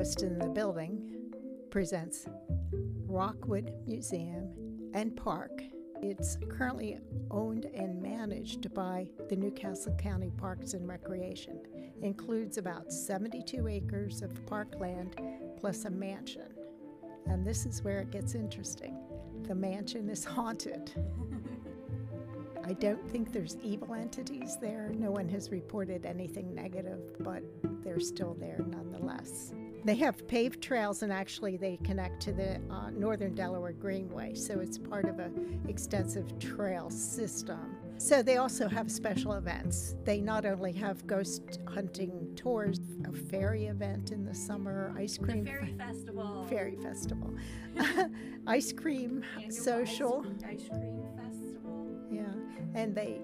Ghost in the Building presents Rockwood Museum and Park. It's currently owned and managed by the New Castle County Parks and Recreation. Includes about 72 acres of parkland plus a mansion. And this is where it gets interesting. The mansion is haunted. I don't think there's evil entities there. No one has reported anything negative, but they're still there nonetheless. They have paved trails, and actually, they connect to the uh, Northern Delaware Greenway, so it's part of an extensive trail system. So, they also have special events. They not only have ghost hunting tours, a fairy event in the summer, ice cream the fairy festival, fairy festival, ice cream Annual social. ice, ice cream festival. Yeah, and they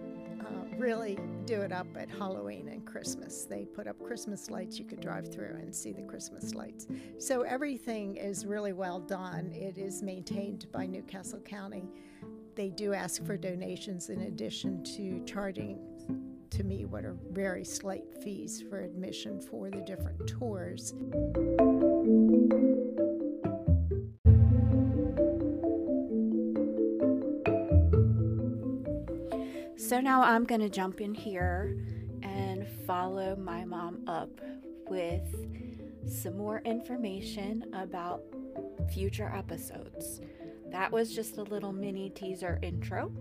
uh, really do it up at Halloween and Christmas. They put up Christmas lights. You could drive through and see the Christmas lights. So everything is really well done. It is maintained by New Castle County. They do ask for donations in addition to charging to me what are very slight fees for admission for the different tours. So now I'm going to jump in here and follow my mom up with some more information about future episodes. That was just a little mini teaser intro.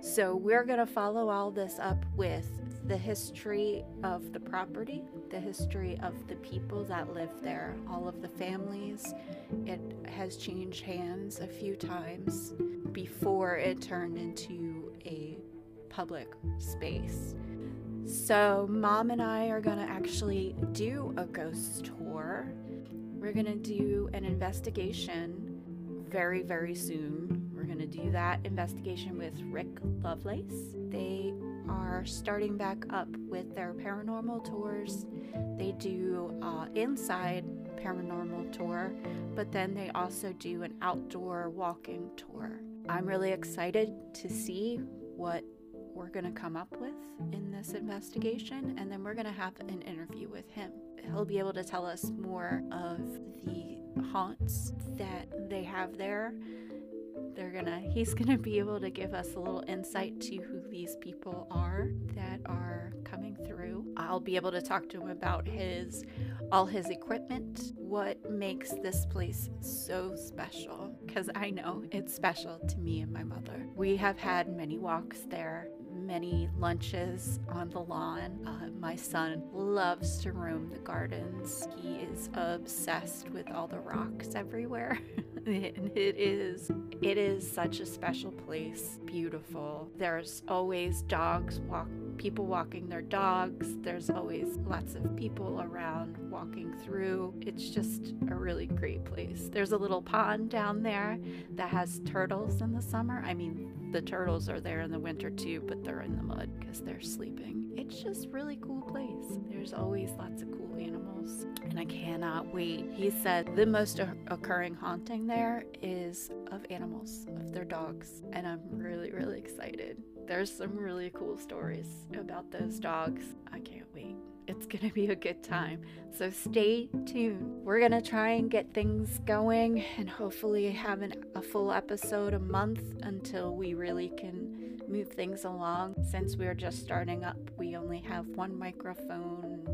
So we're going to follow all this up with the history of the property, the history of the people that live there, all of the families. It has changed hands a few times before it turned into a public space. So, mom and I are going to actually do a ghost tour. We're going to do an investigation very, very soon. We're going to do that investigation with Rick Loveless. They are starting back up with their paranormal tours. They do uh, inside paranormal tour, but then they also do an outdoor walking tour. I'm really excited to see what we're going to come up with in this investigation, and then we're going to have an interview with him. He'll be able to tell us more of the haunts that they have there. They're gonna, he's gonna be able to give us a little insight to who these people are that are coming through. I'll be able to talk to him about his, all his equipment, what makes this place so special, because I know it's special to me and my mother. We have had many walks there many lunches on the lawn. Uh, my son loves to roam the gardens. He is obsessed with all the rocks everywhere. and it is it is such a special place. Beautiful. There's always dogs walk people walking their dogs. There's always lots of people around walking through. It's just a really great place. There's a little pond down there that has turtles in the summer. I mean, the turtles are there in the winter too, but they're in the mud because they're sleeping. It's just really cool place. There's always lots of cool animals, and I cannot wait. He said the most occurring haunting there is of animals, of their dogs, and I'm really, really excited. There's some really cool stories about those dogs. I can't wait. It's going to be a good time. So stay tuned. We're going to try and get things going and hopefully have an, a full episode a month until we really can move things along. Since we're just starting up, we only have one microphone.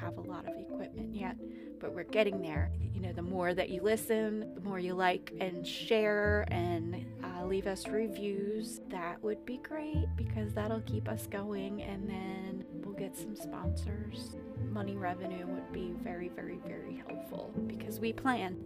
Have a lot of equipment yet, but we're getting there. You know, the more that you listen, the more you like and share and uh, leave us reviews, that would be great because that'll keep us going. And then we'll get some sponsors. Money revenue would be very, very, very helpful because we plan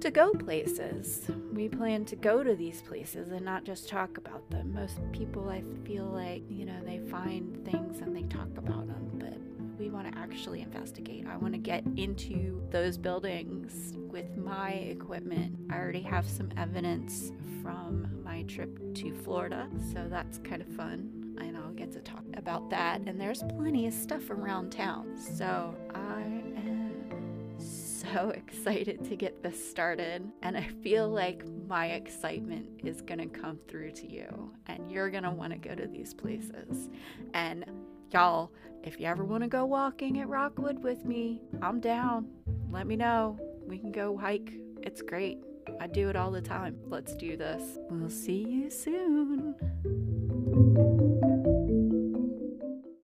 to go places. We plan to go to these places and not just talk about them. Most people, I feel like, you know, they find things and they talk about them, but we want to actually investigate. I want to get into those buildings with my equipment. I already have some evidence from my trip to Florida, so that's kind of fun and I'll get to talk about that. And there's plenty of stuff around town. So I am so excited to get this started. And I feel like my excitement is going to come through to you. And you're going to want to go to these places. And Y'all, if you ever want to go walking at Rockwood with me, I'm down. Let me know. We can go hike. It's great. I do it all the time. Let's do this. We'll see you soon.